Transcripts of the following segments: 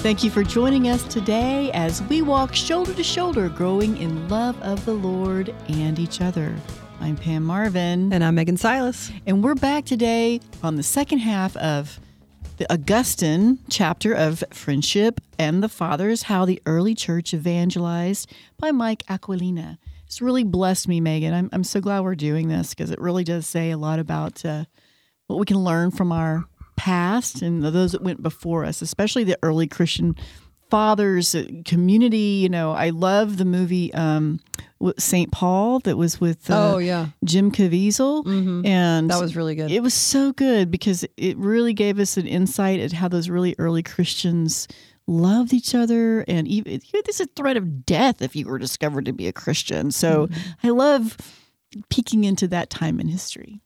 Thank you for joining us today as we walk shoulder to shoulder, growing in love of the Lord and each other. I'm Pam Marvin. And I'm Megan Silas. And we're back today on the second half of the Augustine chapter of Friendship and the Fathers How the Early Church Evangelized by Mike Aquilina. It's really blessed me, Megan. I'm, I'm so glad we're doing this because it really does say a lot about uh, what we can learn from our past and those that went before us, especially the early Christian fathers, uh, community. You know, I love the movie um, St. Paul that was with uh, oh yeah Jim Caviezel, mm-hmm. and that was really good. It was so good because it really gave us an insight at how those really early Christians loved each other and even there's a threat of death if you were discovered to be a Christian. So mm-hmm. I love peeking into that time in history.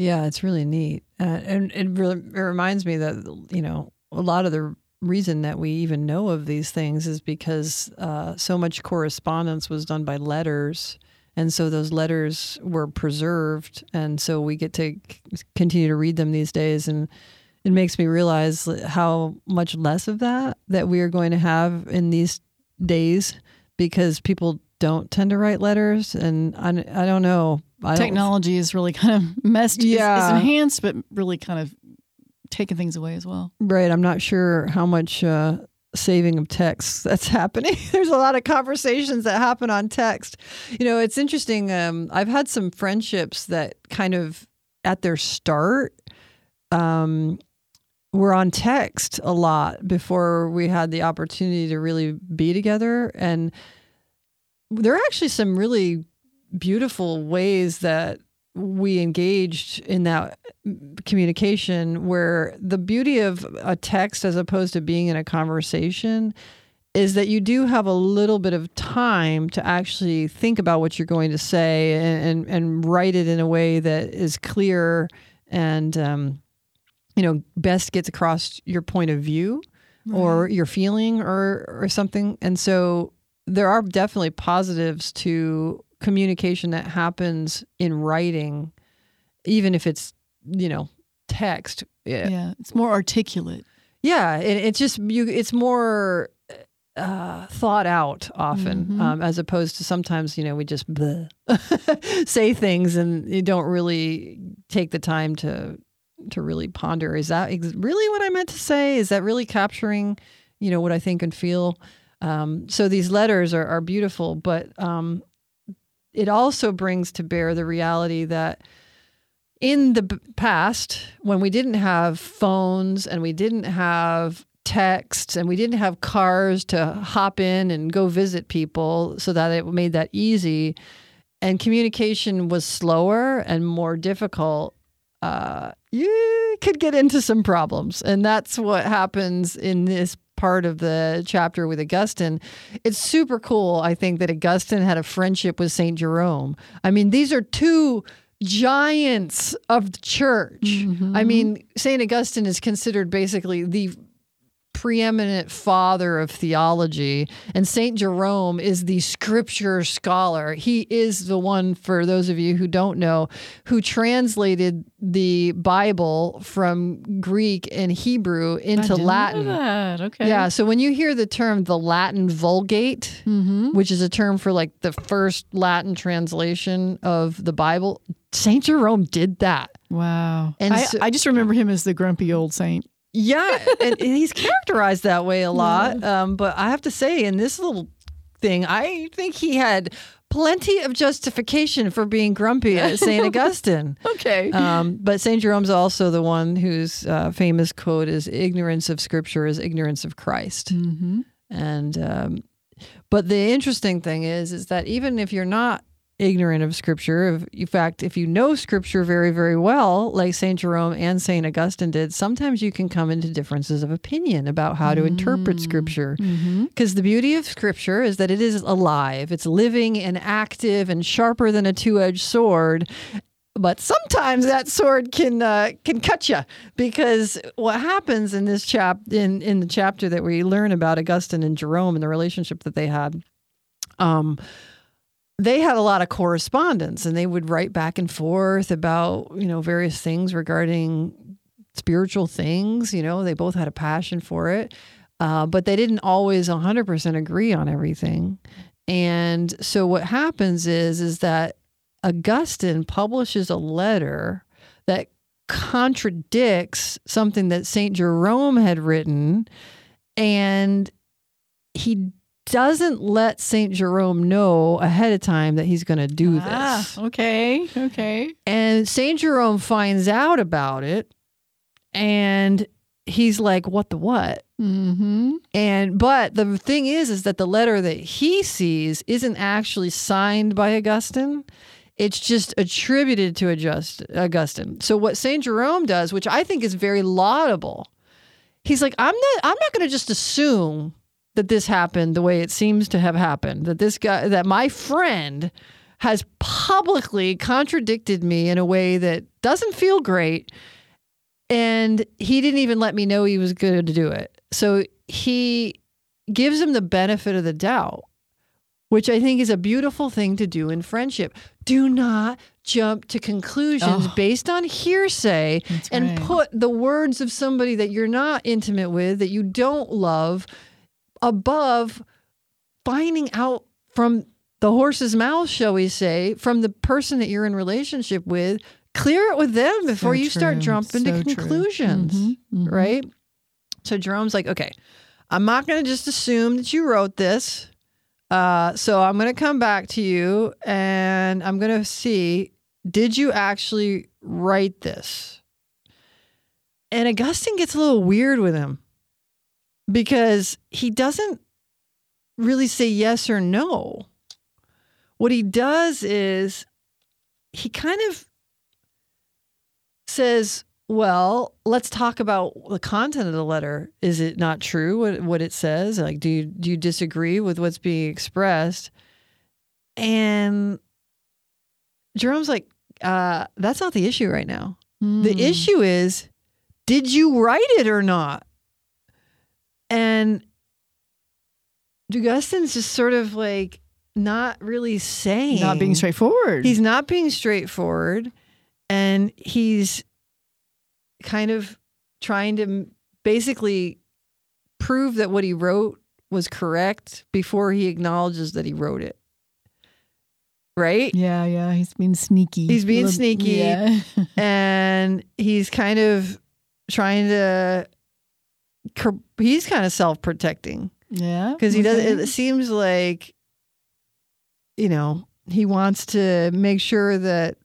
Yeah, it's really neat, uh, and it really it reminds me that you know a lot of the reason that we even know of these things is because uh, so much correspondence was done by letters, and so those letters were preserved, and so we get to c- continue to read them these days, and it makes me realize how much less of that that we are going to have in these days because people don't tend to write letters, and I, I don't know I technology is really kind of messed. Yeah, it's, it's, enhanced, but really kind of taking things away as well. Right. I'm not sure how much uh, saving of text that's happening. There's a lot of conversations that happen on text. You know, it's interesting. Um, I've had some friendships that kind of at their start. Um, were on text a lot before we had the opportunity to really be together and there are actually some really beautiful ways that we engaged in that communication where the beauty of a text as opposed to being in a conversation is that you do have a little bit of time to actually think about what you're going to say and, and, and write it in a way that is clear and um, you know best gets across your point of view right. or your feeling or or something and so there are definitely positives to communication that happens in writing, even if it's, you know, text. Yeah, yeah it's more articulate. Yeah, it, it's just you. It's more uh, thought out often, mm-hmm. um, as opposed to sometimes you know we just say things and you don't really take the time to to really ponder. Is that ex- really what I meant to say? Is that really capturing, you know, what I think and feel? Um, so these letters are, are beautiful, but um, it also brings to bear the reality that in the past, when we didn't have phones and we didn't have texts and we didn't have cars to hop in and go visit people so that it made that easy, and communication was slower and more difficult, uh, you could get into some problems. And that's what happens in this part of the chapter with Augustine, it's super cool, I think, that Augustine had a friendship with St. Jerome. I mean, these are two giants of the church. Mm-hmm. I mean, St. Augustine is considered basically the preeminent father of theology, and St. Jerome is the scripture scholar. He is the one, for those of you who don't know, who translated the Bible from Greek and Hebrew into Latin. Okay. Yeah. So when you hear the term the Latin Vulgate, mm-hmm. which is a term for like the first Latin translation of the Bible, St. Jerome did that. Wow. And I, so, I just remember him as the grumpy old saint. Yeah, and, he's characterized that way a lot. Um, but I have to say, in this little thing, I think he had plenty of justification for being grumpy at St. Augustine. okay. Um, but St. Jerome's also the one whose uh, famous quote is ignorance of scripture is ignorance of Christ. Mm-hmm. And, um, but the interesting thing is, is that even if you're not ignorant of scripture. In fact, if you know scripture very, very well, like St. Jerome and St. Augustine did, sometimes you can come into differences of opinion about how to interpret mm. scripture. Because mm-hmm. the beauty of scripture is that it is alive, it's living and active and sharper than a two edged sword. But sometimes that sword can uh, can cut you because what happens in this chap in in the chapter that we learn about Augustine and Jerome and the relationship that they had, um, they had a lot of correspondence and they would write back and forth about, you know, various things regarding spiritual things. You know, they both had a passion for it. uh, but they didn't always 100% agree on everything. And so what happens is is that Augustine publishes a letter that contradicts something that St. Jerome had written and he doesn't let St. Jerome know ahead of time that he's going to do Ah, this. okay, okay. And St. Jerome finds out about it and he's like, what the what? Mm-hmm. And but the thing is is that the letter that he sees isn't actually signed by Augustine. It's just attributed to August- Augustine. So what St. Jerome does, which I think is very laudable, he's like, I'm not I'm not going to just assume that this happened the way it seems to have happened. That this guy that my friend has publicly contradicted me in a way that doesn't feel great and he didn't even let me know he was going to do it. So he gives him the benefit of the doubt, which I think is a beautiful thing to do in friendship. Do not jump to conclusions Oh. based on hearsay and right. put the words of somebody that you're not intimate with, that you don't love, above finding out from the horse's mouth, shall we say, from the person that you're in relationship with. Clear it with them before you start jumping So to true. conclusions, Mhm, mhm. right? So Jerome's like, okay, I'm not going to just assume that you wrote this. Uh, so I'm going to come back to you and I'm going to see did you actually write this? And Augustine gets a little weird with him because he doesn't really say yes or no. What he does is he kind of says, well, let's talk about the content of the letter. Is it not true what, what it says? Like, do you, do you disagree with what's being expressed? And Jerome's like, uh, that's not the issue right now. The Mm. issue is, did you write it or not? And Augustine's just sort of like not really saying, not being straightforward. He's not being straightforward, and he's kind of trying to basically prove that what he wrote was correct before he acknowledges that he wrote it. Right? yeah, yeah. He's being sneaky. He's being Little- sneaky. Yeah. and he's kind of trying to he's kind of self-protecting yeah. because he does okay. it seems like you know he wants to make sure that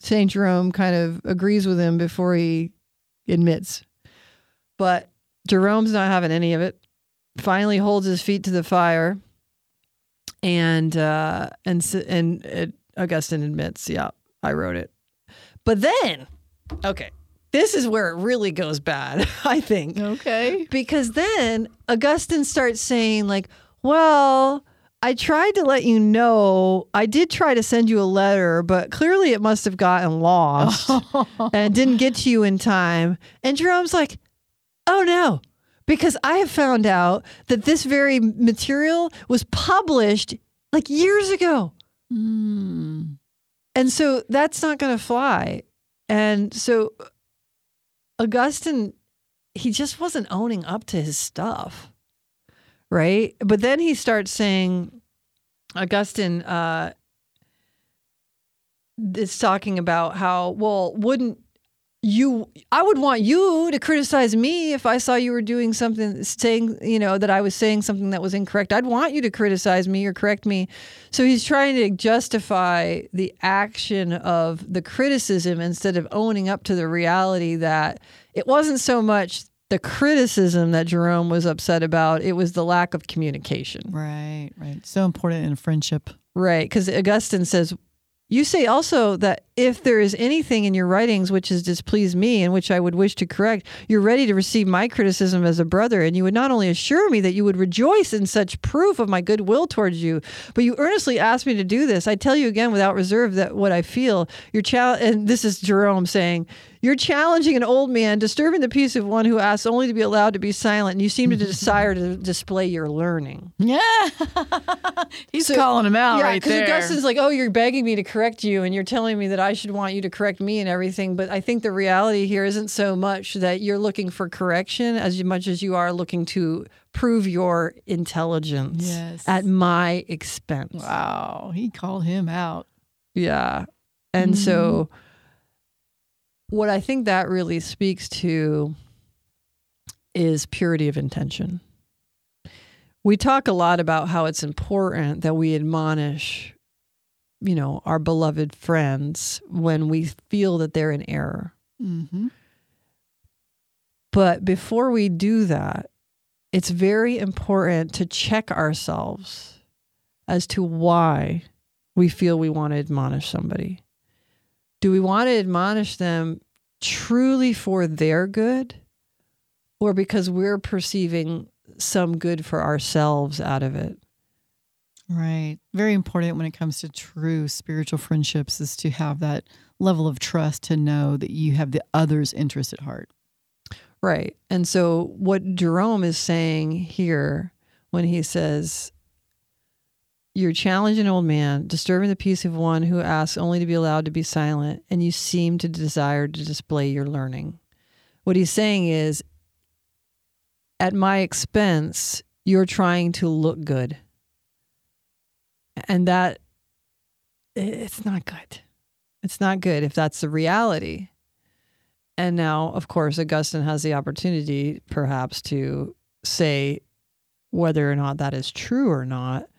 Saint Jerome kind of agrees with him before he admits but Jerome's not having any of it finally holds his feet to the fire and uh and and uh, Augustine admits yeah I wrote it but then okay this is where it really goes bad I think Okay. because then Augustine starts saying like, "Well, I tried to let you know. I did try to send you a letter, but clearly it must have gotten lost and didn't get to you in time." And Jerome's like, "Oh no." Because I have found out that this very material was published like years ago. Mm. And so that's not going to fly. And so Augustine, he just wasn't owning up to his stuff. Right. But then he starts saying, Augustine uh, is talking about how, well, wouldn't you, I would want you to criticize me if I saw you were doing something, saying, you know, that I was saying something that was incorrect. I'd want you to criticize me or correct me. So he's trying to justify the action of the criticism instead of owning up to the reality that it wasn't so much the criticism that Jerome was upset about, it was the lack of communication. Right, right. So important in friendship. Right. Because Augustine says, You say also that if there is anything in your writings which has displeased me and which I would wish to correct, you're ready to receive my criticism as a brother, and you would not only assure me that you would rejoice in such proof of my goodwill towards you, but you earnestly ask me to do this. I tell you again without reserve that what I feel, you're chal- and this is Jerome saying, you're challenging an old man, disturbing the peace of one who asks only to be allowed to be silent, and you seem to desire to display your learning. Yeah. He's So- calling him out yeah, right because there. Augustine's like, "Oh, you're begging me to correct you and you're telling me that I should want you to correct me and everything. But I think the reality here isn't so much that you're looking for correction as much as you are looking to prove your intelligence Yes. at my expense. Wow. He called him out. Yeah. And so mm-hmm. What I think that really speaks to is purity of intention. We talk a lot about how it's important that we admonish, you know, our beloved friends when we feel that they're in error. Mm-hmm. But before we do that, it's very important to check ourselves as to why we feel we want to admonish somebody. Do we want to admonish them truly for their good or because we're perceiving some good for ourselves out of it? Right. Very important when it comes to true spiritual friendships is to have that level of trust to know that you have the other's interest at heart. Right. And so, what Jerome is saying here when he says, You're challenging an old man, disturbing the peace of one who asks only to be allowed to be silent, and you seem to desire to display your learning. What he's saying is, At my expense, you're trying to look good. And that, it's not good. It's not good if that's the reality. And now, of course, Augustine has the opportunity perhaps to say whether or not that is true or not,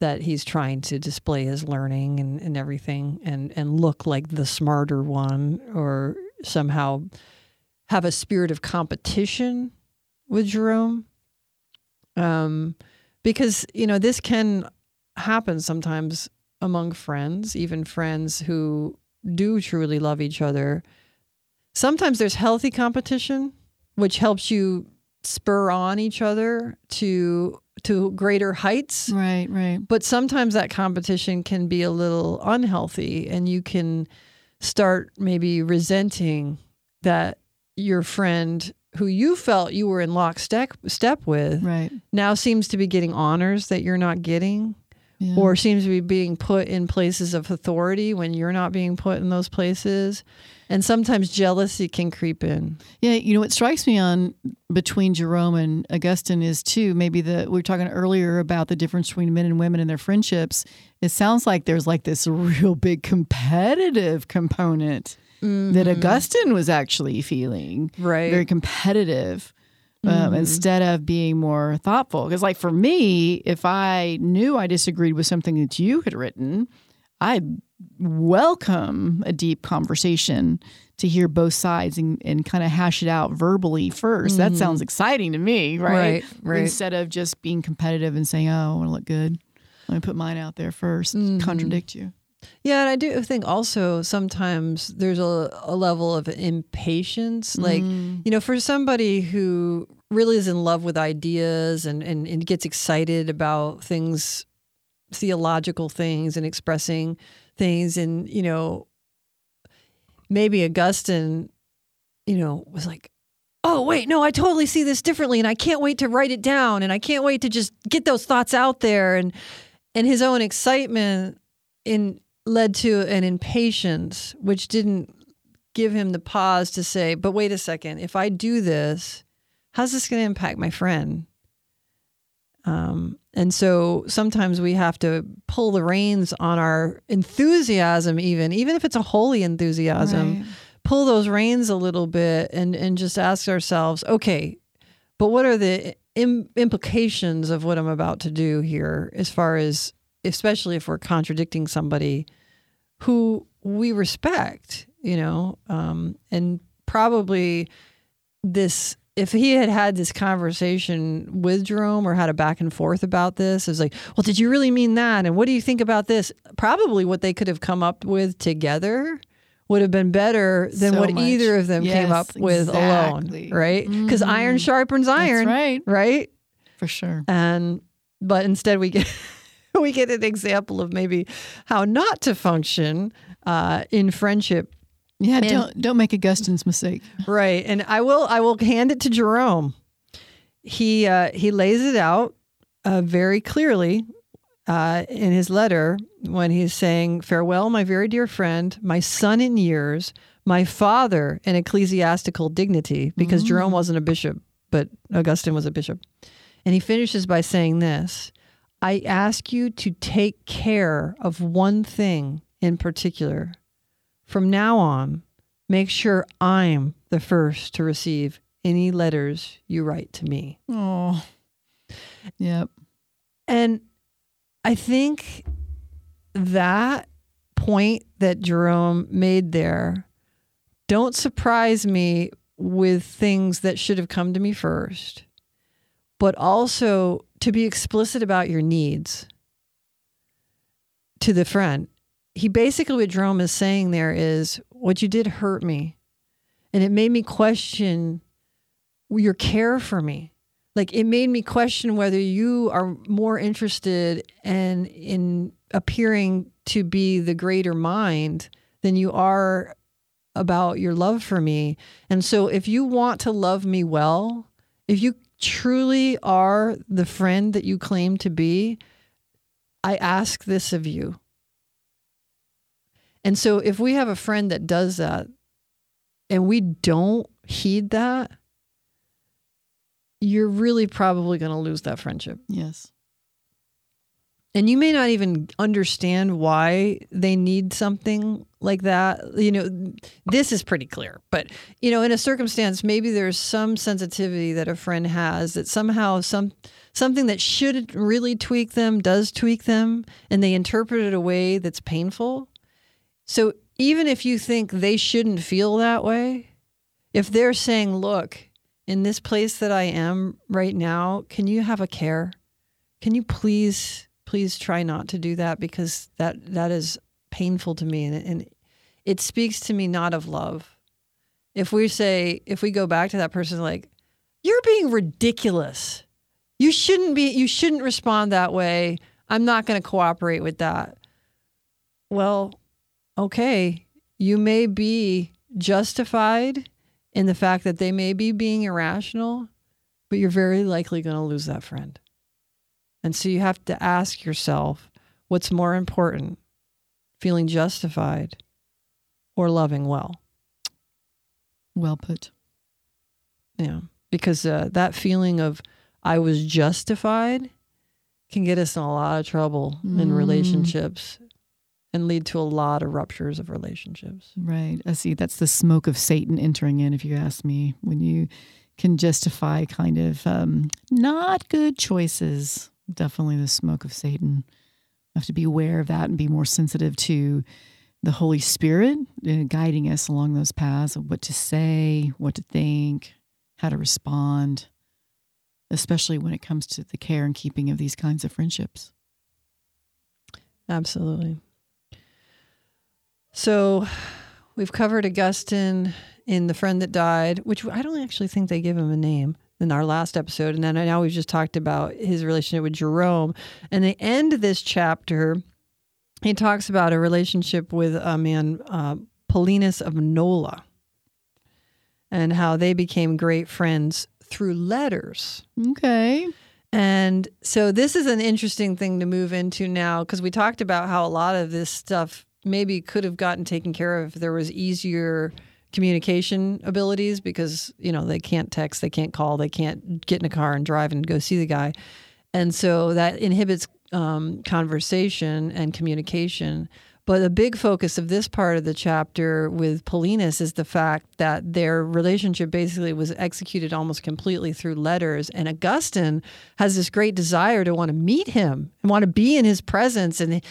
that he's trying to display his learning and, and everything and, and look like the smarter one or somehow have a spirit of competition with Jerome. Um, because, you know, this can happen sometimes among friends, even friends who do truly love each other sometimes there's healthy competition which helps you spur on each other to to greater heights Right, right. but sometimes that competition can be a little unhealthy and you can start maybe resenting that your friend who you felt you were in lockstep step with Right. now seems to be getting honors that you're not getting Yeah. or seems to be being put in places of authority when you're not being put in those places. And sometimes jealousy can creep in. Yeah, you know what strikes me on between Jerome and Augustine is too maybe the we were talking earlier about the difference between men and women and their friendships. It sounds like there's like this real big competitive component that mm-hmm. Augustine was actually feeling. Right. Very competitive. Um, mm-hmm. instead of being more thoughtful. Because, like, for me, if I knew I disagreed with something that you had written, I'd welcome a deep conversation to hear both sides and, and kind of hash it out verbally 1st That sounds mm-hmm. exciting to me, right? Right, right. Instead of just being competitive and saying, oh, I want to look good. Let me put mine out there 1st mm-hmm. contradict you. Yeah, and I do think also sometimes there's a, a level of impatience. Like, mm. you know, for somebody who really is in love with ideas and, and, and gets excited about things, theological things, and expressing things, and, you know, maybe Augustine, you know, was like, oh, wait, no, I totally see this differently, and I can't wait to write it down, and I can't wait to just get those thoughts out there. And, and his own excitement in led to an impatience which didn't give him the pause to say but wait a second if i do this how's this going to impact my friend um, and so sometimes we have to pull the reins on our enthusiasm even even if it's a holy enthusiasm Right. pull those reins a little bit and and just ask ourselves okay but what are the Im- implications of what i'm about to do here as far as especially if we're contradicting somebody who we respect, you know, um, and probably this. If he had had this conversation with Jerome or had a back and forth about this, it's like, well, did you really mean that? And what do you think about this? Probably what they could have come up with together would have been better than So what much. either of them came Yes, up with exactly. alone, right? Because iron sharpens iron, right. right? For sure. and but instead we get we get an example of maybe how not to function uh, in friendship Yeah, And- don't don't make Augustine's mistake. right and i will i will hand it to jerome he uh, he lays it out uh, very clearly uh, in his letter when he's saying, Farewell, my very dear friend, my son in years, my father in ecclesiastical dignity, because Mm. Jerome wasn't a bishop, but Augustine was a bishop. And he finishes by saying this I ask you to take care of one thing in particular. From now on, make sure I'm the first to receive any letters you write to me. Oh. Yep. And I think that point that Jerome made there don't surprise me with things that should have come to me first, but also to be explicit about your needs to the friend. He basically, what Jerome is saying there is, what you did hurt me. And it made me question your care for me like it made me question whether you are more interested in in appearing to be the greater mind than you are about your love for me and so if you want to love me well if you truly are the friend that you claim to be i ask this of you and so if we have a friend that does that and we don't heed that you're really probably going to lose that friendship. Yes. And you may not even understand why they need something like that. You know, this is pretty clear. But, you know, in a circumstance, maybe there's some sensitivity that a friend has that somehow some something that should really tweak them does tweak them and they interpret it a way that's painful. So even if you think they shouldn't feel that way, if they're saying, look, in this place that I am right now, can you have a care? Can you please, please try not to do that because that that is painful to me and, and it speaks to me not of love. If we say, if we go back to that person, like, you're being ridiculous. You shouldn't be. You shouldn't respond that way. I'm not going to cooperate with that. Well, okay, you may be justified in the fact that they may be being irrational, but you're very likely going to lose that friend. And so you have to ask yourself what's more important, feeling justified or loving well? Well put. Yeah. Because uh, that feeling of I was justified can get us in a lot of trouble in Mm. relationships and lead to a lot of ruptures of relationships. Right. I see. That's the smoke of Satan entering in, if you ask me, when you can justify kind of um, not good choices. Definitely the smoke of Satan. We have to be aware of that and be more sensitive to the Holy Spirit uh, guiding us along those paths of what to say, what to think, how to respond, especially when it comes to the care and keeping of these kinds of friendships. Absolutely. So we've covered Augustine in The Friend That Died, which I don't actually think they give him a name in our last episode. And then now we've just talked about his relationship with Jerome. And the end of this chapter, he talks about a relationship with a man, uh, Paulinus of Nola, and how they became great friends through letters. Okay. And so this is an interesting thing to move into now because we talked about how a lot of this stuff maybe could have gotten taken care of if there was easier communication abilities because, you know, they can't text, they can't call, they can't get in a car and drive and go see the guy. And so that inhibits um, conversation and communication. But a big focus of this part of the chapter with Paulinus is the fact that their relationship basically was executed almost completely through letters. And Augustine has this great desire to want to meet him and want to be in his presence. And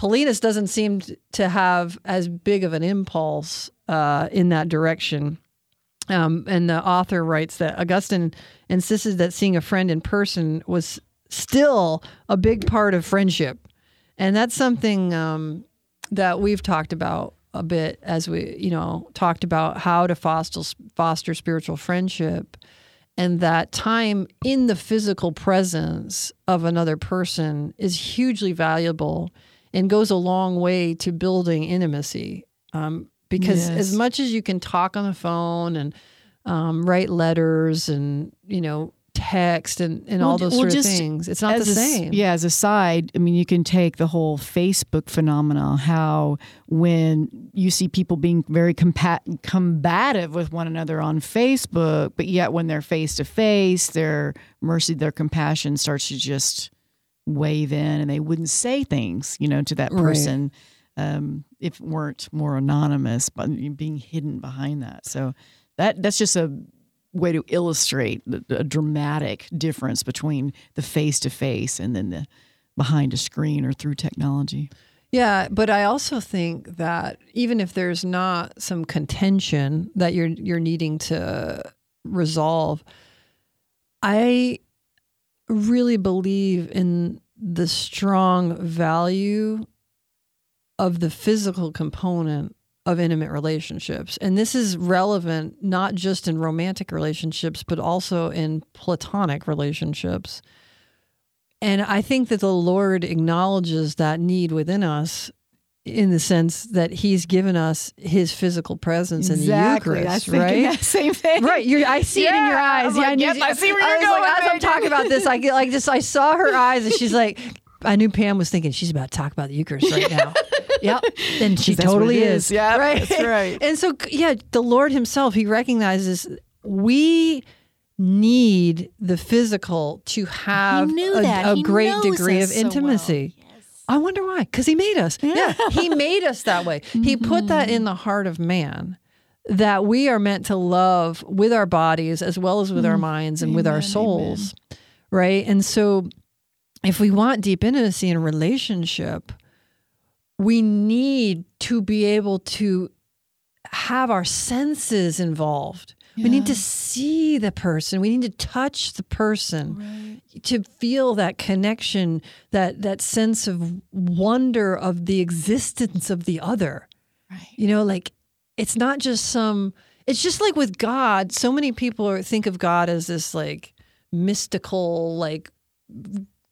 Paulinus doesn't seem to have as big of an impulse uh, in that direction. Um, and the author writes that Augustine insisted that seeing a friend in person was still a big part of friendship. And that's something um, that we've talked about a bit as we, you know, talked about how to foster foster spiritual friendship and that time in the physical presence of another person is hugely valuable and goes a long way to building intimacy. Um, because Yes. as much as you can talk on the phone and um, write letters and you know text and, and all those well, sort of things. It's not the a same. yeah, as a side, I mean, you can take the whole Facebook phenomenon. How when you see people being very compat- combative with one another on Facebook, but yet when they're face to face, their mercy, their compassion starts to just wave in, and they wouldn't say things, you know, to that Right. person um, if it weren't more anonymous, but being hidden behind that. So that that's just a way to illustrate the, the dramatic difference between the face to face and then the behind a screen or through technology. Yeah, but I also think that even if there's not some contention that you're you're needing to resolve, I really believe in the strong value of the physical component of intimate relationships. And this is relevant not just in romantic relationships, but also in platonic relationships. And I think that the Lord acknowledges that need within us in the sense that He's given us His physical presence in the Eucharist, right? same thing. Right, you're, I see it in your eyes. Like, I, knew- yep, I see where I you're going like, as I'm talking about this, I get like just I saw her eyes, and she's like, I knew Pam was thinking she's about to talk about the Eucharist right now. yep, and she totally is. is. Yeah, right. that's right. And so, yeah, the Lord Himself, He recognizes we need the physical to have a, a great degree of so well. I wonder why. Because he made us. Yeah. he made us that way. He put that Mm-hmm. in the heart of man that we are meant to love with our bodies as well as with our minds and with our Mm. Amen, souls. Right. And so if we want deep intimacy in a relationship, we need to be able to have our senses involved. We need to see the person. We need to touch the person to feel that connection, that that sense of wonder of the existence of the other. Right. You know, like it's not just some. It's just like with God. So many people are, think of God as this like mystical, like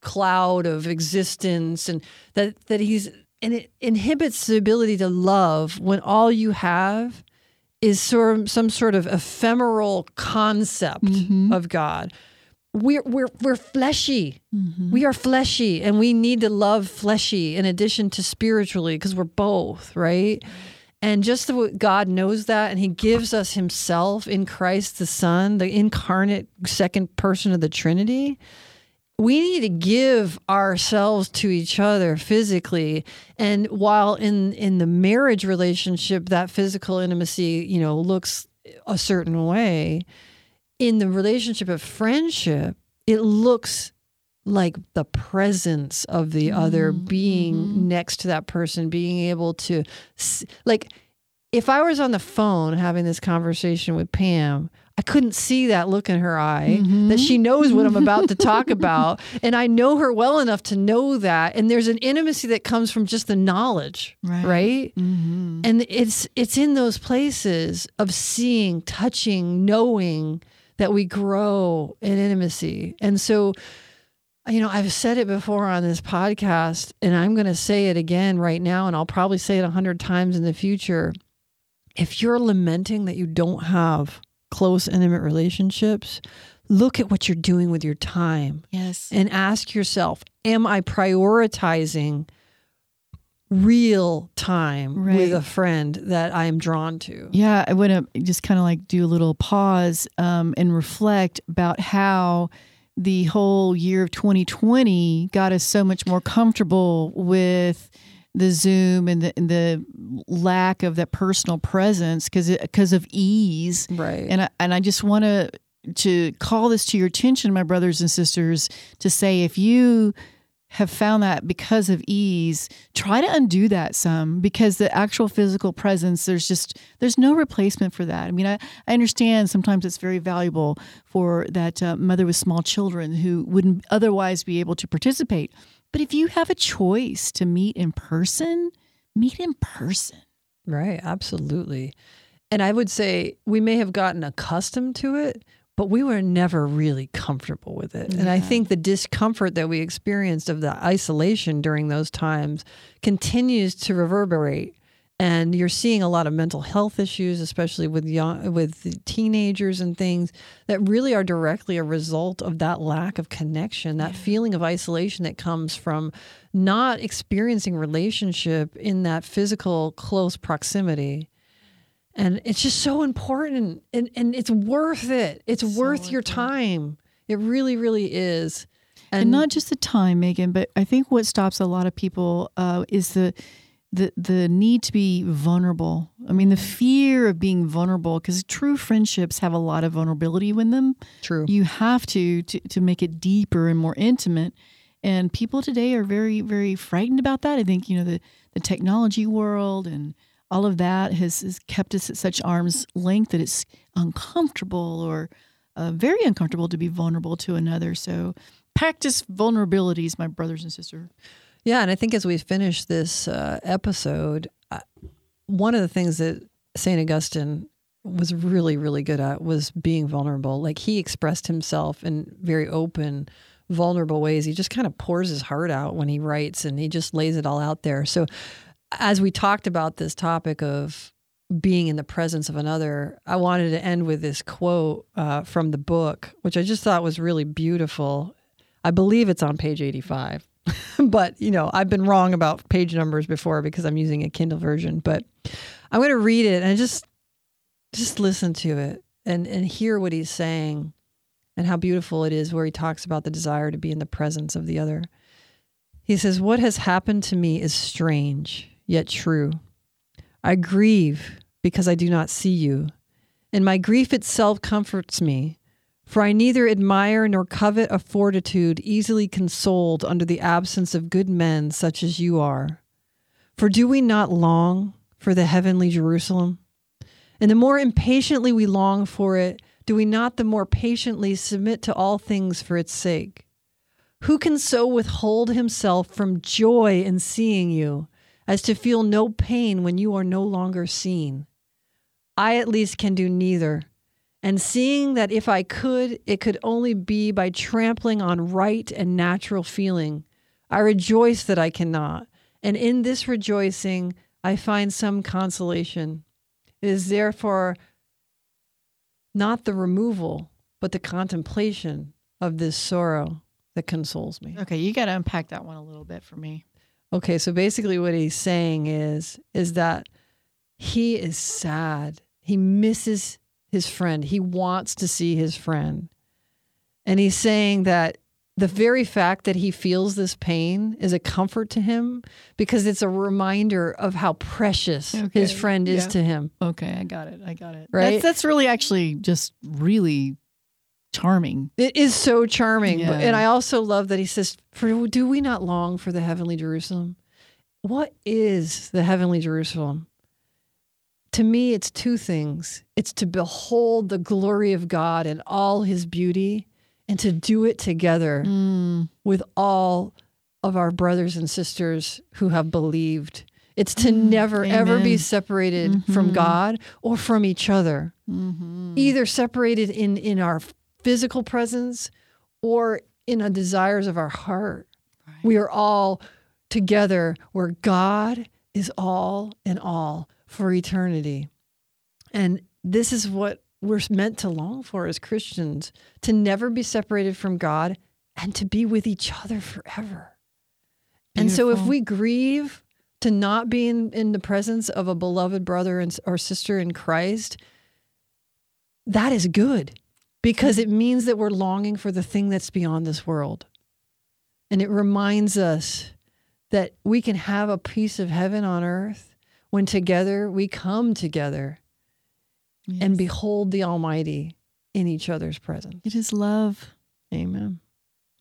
cloud of existence, and that that He's and it inhibits the ability to love when all you have is sort of some sort of ephemeral concept mm-hmm. of God. We're we're we're fleshy. Mm-hmm. We are fleshy, and we need to love fleshy in addition to spiritually because we're both right. And just the way God knows that, and He gives us Himself in Christ the Son, the incarnate second person of the Trinity we need to give ourselves to each other physically. And while in in the marriage relationship that physical intimacy you know looks a certain way in the relationship of friendship it looks like the presence of the other mm-hmm. being mm-hmm. next to that person being able to like if I was on the phone having this conversation with Pam, I couldn't see that look in her eye that she knows what I'm about to talk about. And I know her well enough to know that. And there's an intimacy that comes from just the knowledge, Right. right? Mm-hmm. And it's it's in those places of seeing, touching, knowing that we grow in intimacy. And so you know, I've said it before on this podcast, and I'm going to say it again right now, and I'll probably say it a hundred times in the future. If you're lamenting that you don't have close, intimate relationships, look at what you're doing with your time Yes. and ask yourself, am I prioritizing real time with a friend that I am drawn to? Yeah, I want to just kind of like do a little pause um, and reflect about how the whole year of 2020 got us so much more comfortable with the Zoom and the, and the lack of that personal presence because because of ease. Right. And I, and I just want to to call this to your attention, my brothers and sisters, to say if you have found that because of ease, try to undo that some because the actual physical presence, there's just there's no replacement for that. I mean, I, I understand sometimes it's very valuable for that uh, mother with small children who wouldn't otherwise be able to participate. But if you have a choice to meet in person, meet in person. Right, absolutely. And I would say we may have gotten accustomed to it, but we were never really comfortable with it. And I think the discomfort that we experienced of the isolation during those times continues to reverberate and you're seeing a lot of mental health issues, especially with young with teenagers and things that really are directly a result of that lack of connection, that yeah. feeling of isolation that comes from not experiencing relationship in that physical close proximity. And it's just so important and, and it's worth it. It's worth your time. It really, really is. And, and, not just the time, Megan, but I think what stops a lot of people uh, is the the the need to be vulnerable. I mean, the fear of being vulnerable because true friendships have a lot of vulnerability in them. True. You have to, to to make it deeper and more intimate. And people today are very very frightened about that. I think you know the the technology world and all of that has, has kept us at such arm's length that it's uncomfortable or uh, very uncomfortable to be vulnerable to another. So practice vulnerabilities, my brothers and sisters. Yeah, and I think as we finish this uh, episode, uh, one of the things that St. Augustine was really, really good at was being vulnerable. Like he expressed himself in very open, vulnerable ways. He just kind of pours his heart out when he writes and he just lays it all out there. So, as we talked about this topic of being in the presence of another, I wanted to end with this quote uh, from the book, which I just thought was really beautiful. I believe it's on page 85. but you know, I've been wrong about page numbers before because I'm using a Kindle version. But I'm going to read it and just just listen to it and and hear what he's saying and how beautiful it is where he talks about the desire to be in the presence of the other. He says, "What has happened to me is strange yet true. I grieve because I do not see you, and my grief itself comforts me." For I neither admire nor covet a fortitude easily consoled under the absence of good men such as you are. For do we not long for the heavenly Jerusalem? And the more impatiently we long for it, do we not the more patiently submit to all things for its sake? Who can so withhold himself from joy in seeing you as to feel no pain when you are no longer seen? I at least can do neither and seeing that if I could, it could only be by trampling on right and natural feeling. I rejoice that I cannot, and in this rejoicing I find some consolation. It is therefore not the removal, but the contemplation of this sorrow that consoles me. Okay, you got to unpack that one a little bit for me. Okay, so basically what he's saying is is that he is sad. He misses his friend. He wants to see his friend. And he's saying that the very fact that he feels this pain is a comfort to him because it's a reminder of how precious okay. his friend is yeah. to him. Okay, I got it. I got it. Right? That's, that's really actually just really charming. It is so charming. Yeah. And I also love that he says, "For do we not long for the heavenly Jerusalem?" What is the heavenly Jerusalem? To me, it's two things it's to behold the glory of God and all his beauty, and to do it together mm. with all of our brothers and sisters who have believed. It's to mm, never, amen. ever be separated mm-hmm. from God or from each other, mm-hmm. either separated in, in our physical presence or in the desires of our heart. Right. We are all together where God is all in all for eternity. And this is what we're meant to long for as Christians to never be separated from God and to be with each other forever. Beautiful. And so if we grieve to not be in, in the presence of a beloved brother and, or sister in Christ, that is good because it means that we're longing for the thing that's beyond this world. And it reminds us that we can have a piece of heaven on earth when together we come together yes. and behold the Almighty in each other's presence. It is love. Amen.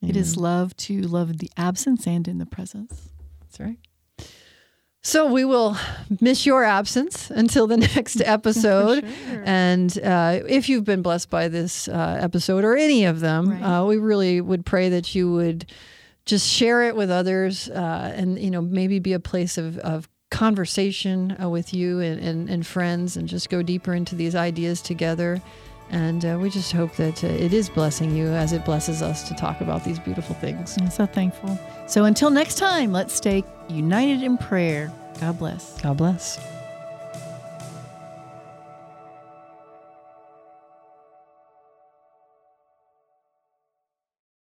Amen. It is love to love the absence and in the presence. That's right. So we will miss your absence until the next episode. sure. And uh, if you've been blessed by this uh, episode or any of them, right. uh, we really would pray that you would just share it with others uh, and you know maybe be a place of, of conversation uh, with you and, and, and, friends and just go deeper into these ideas together. And uh, we just hope that uh, it is blessing you as it blesses us to talk about these beautiful things. I'm so thankful. So until next time, let's stay united in prayer. God bless. God bless.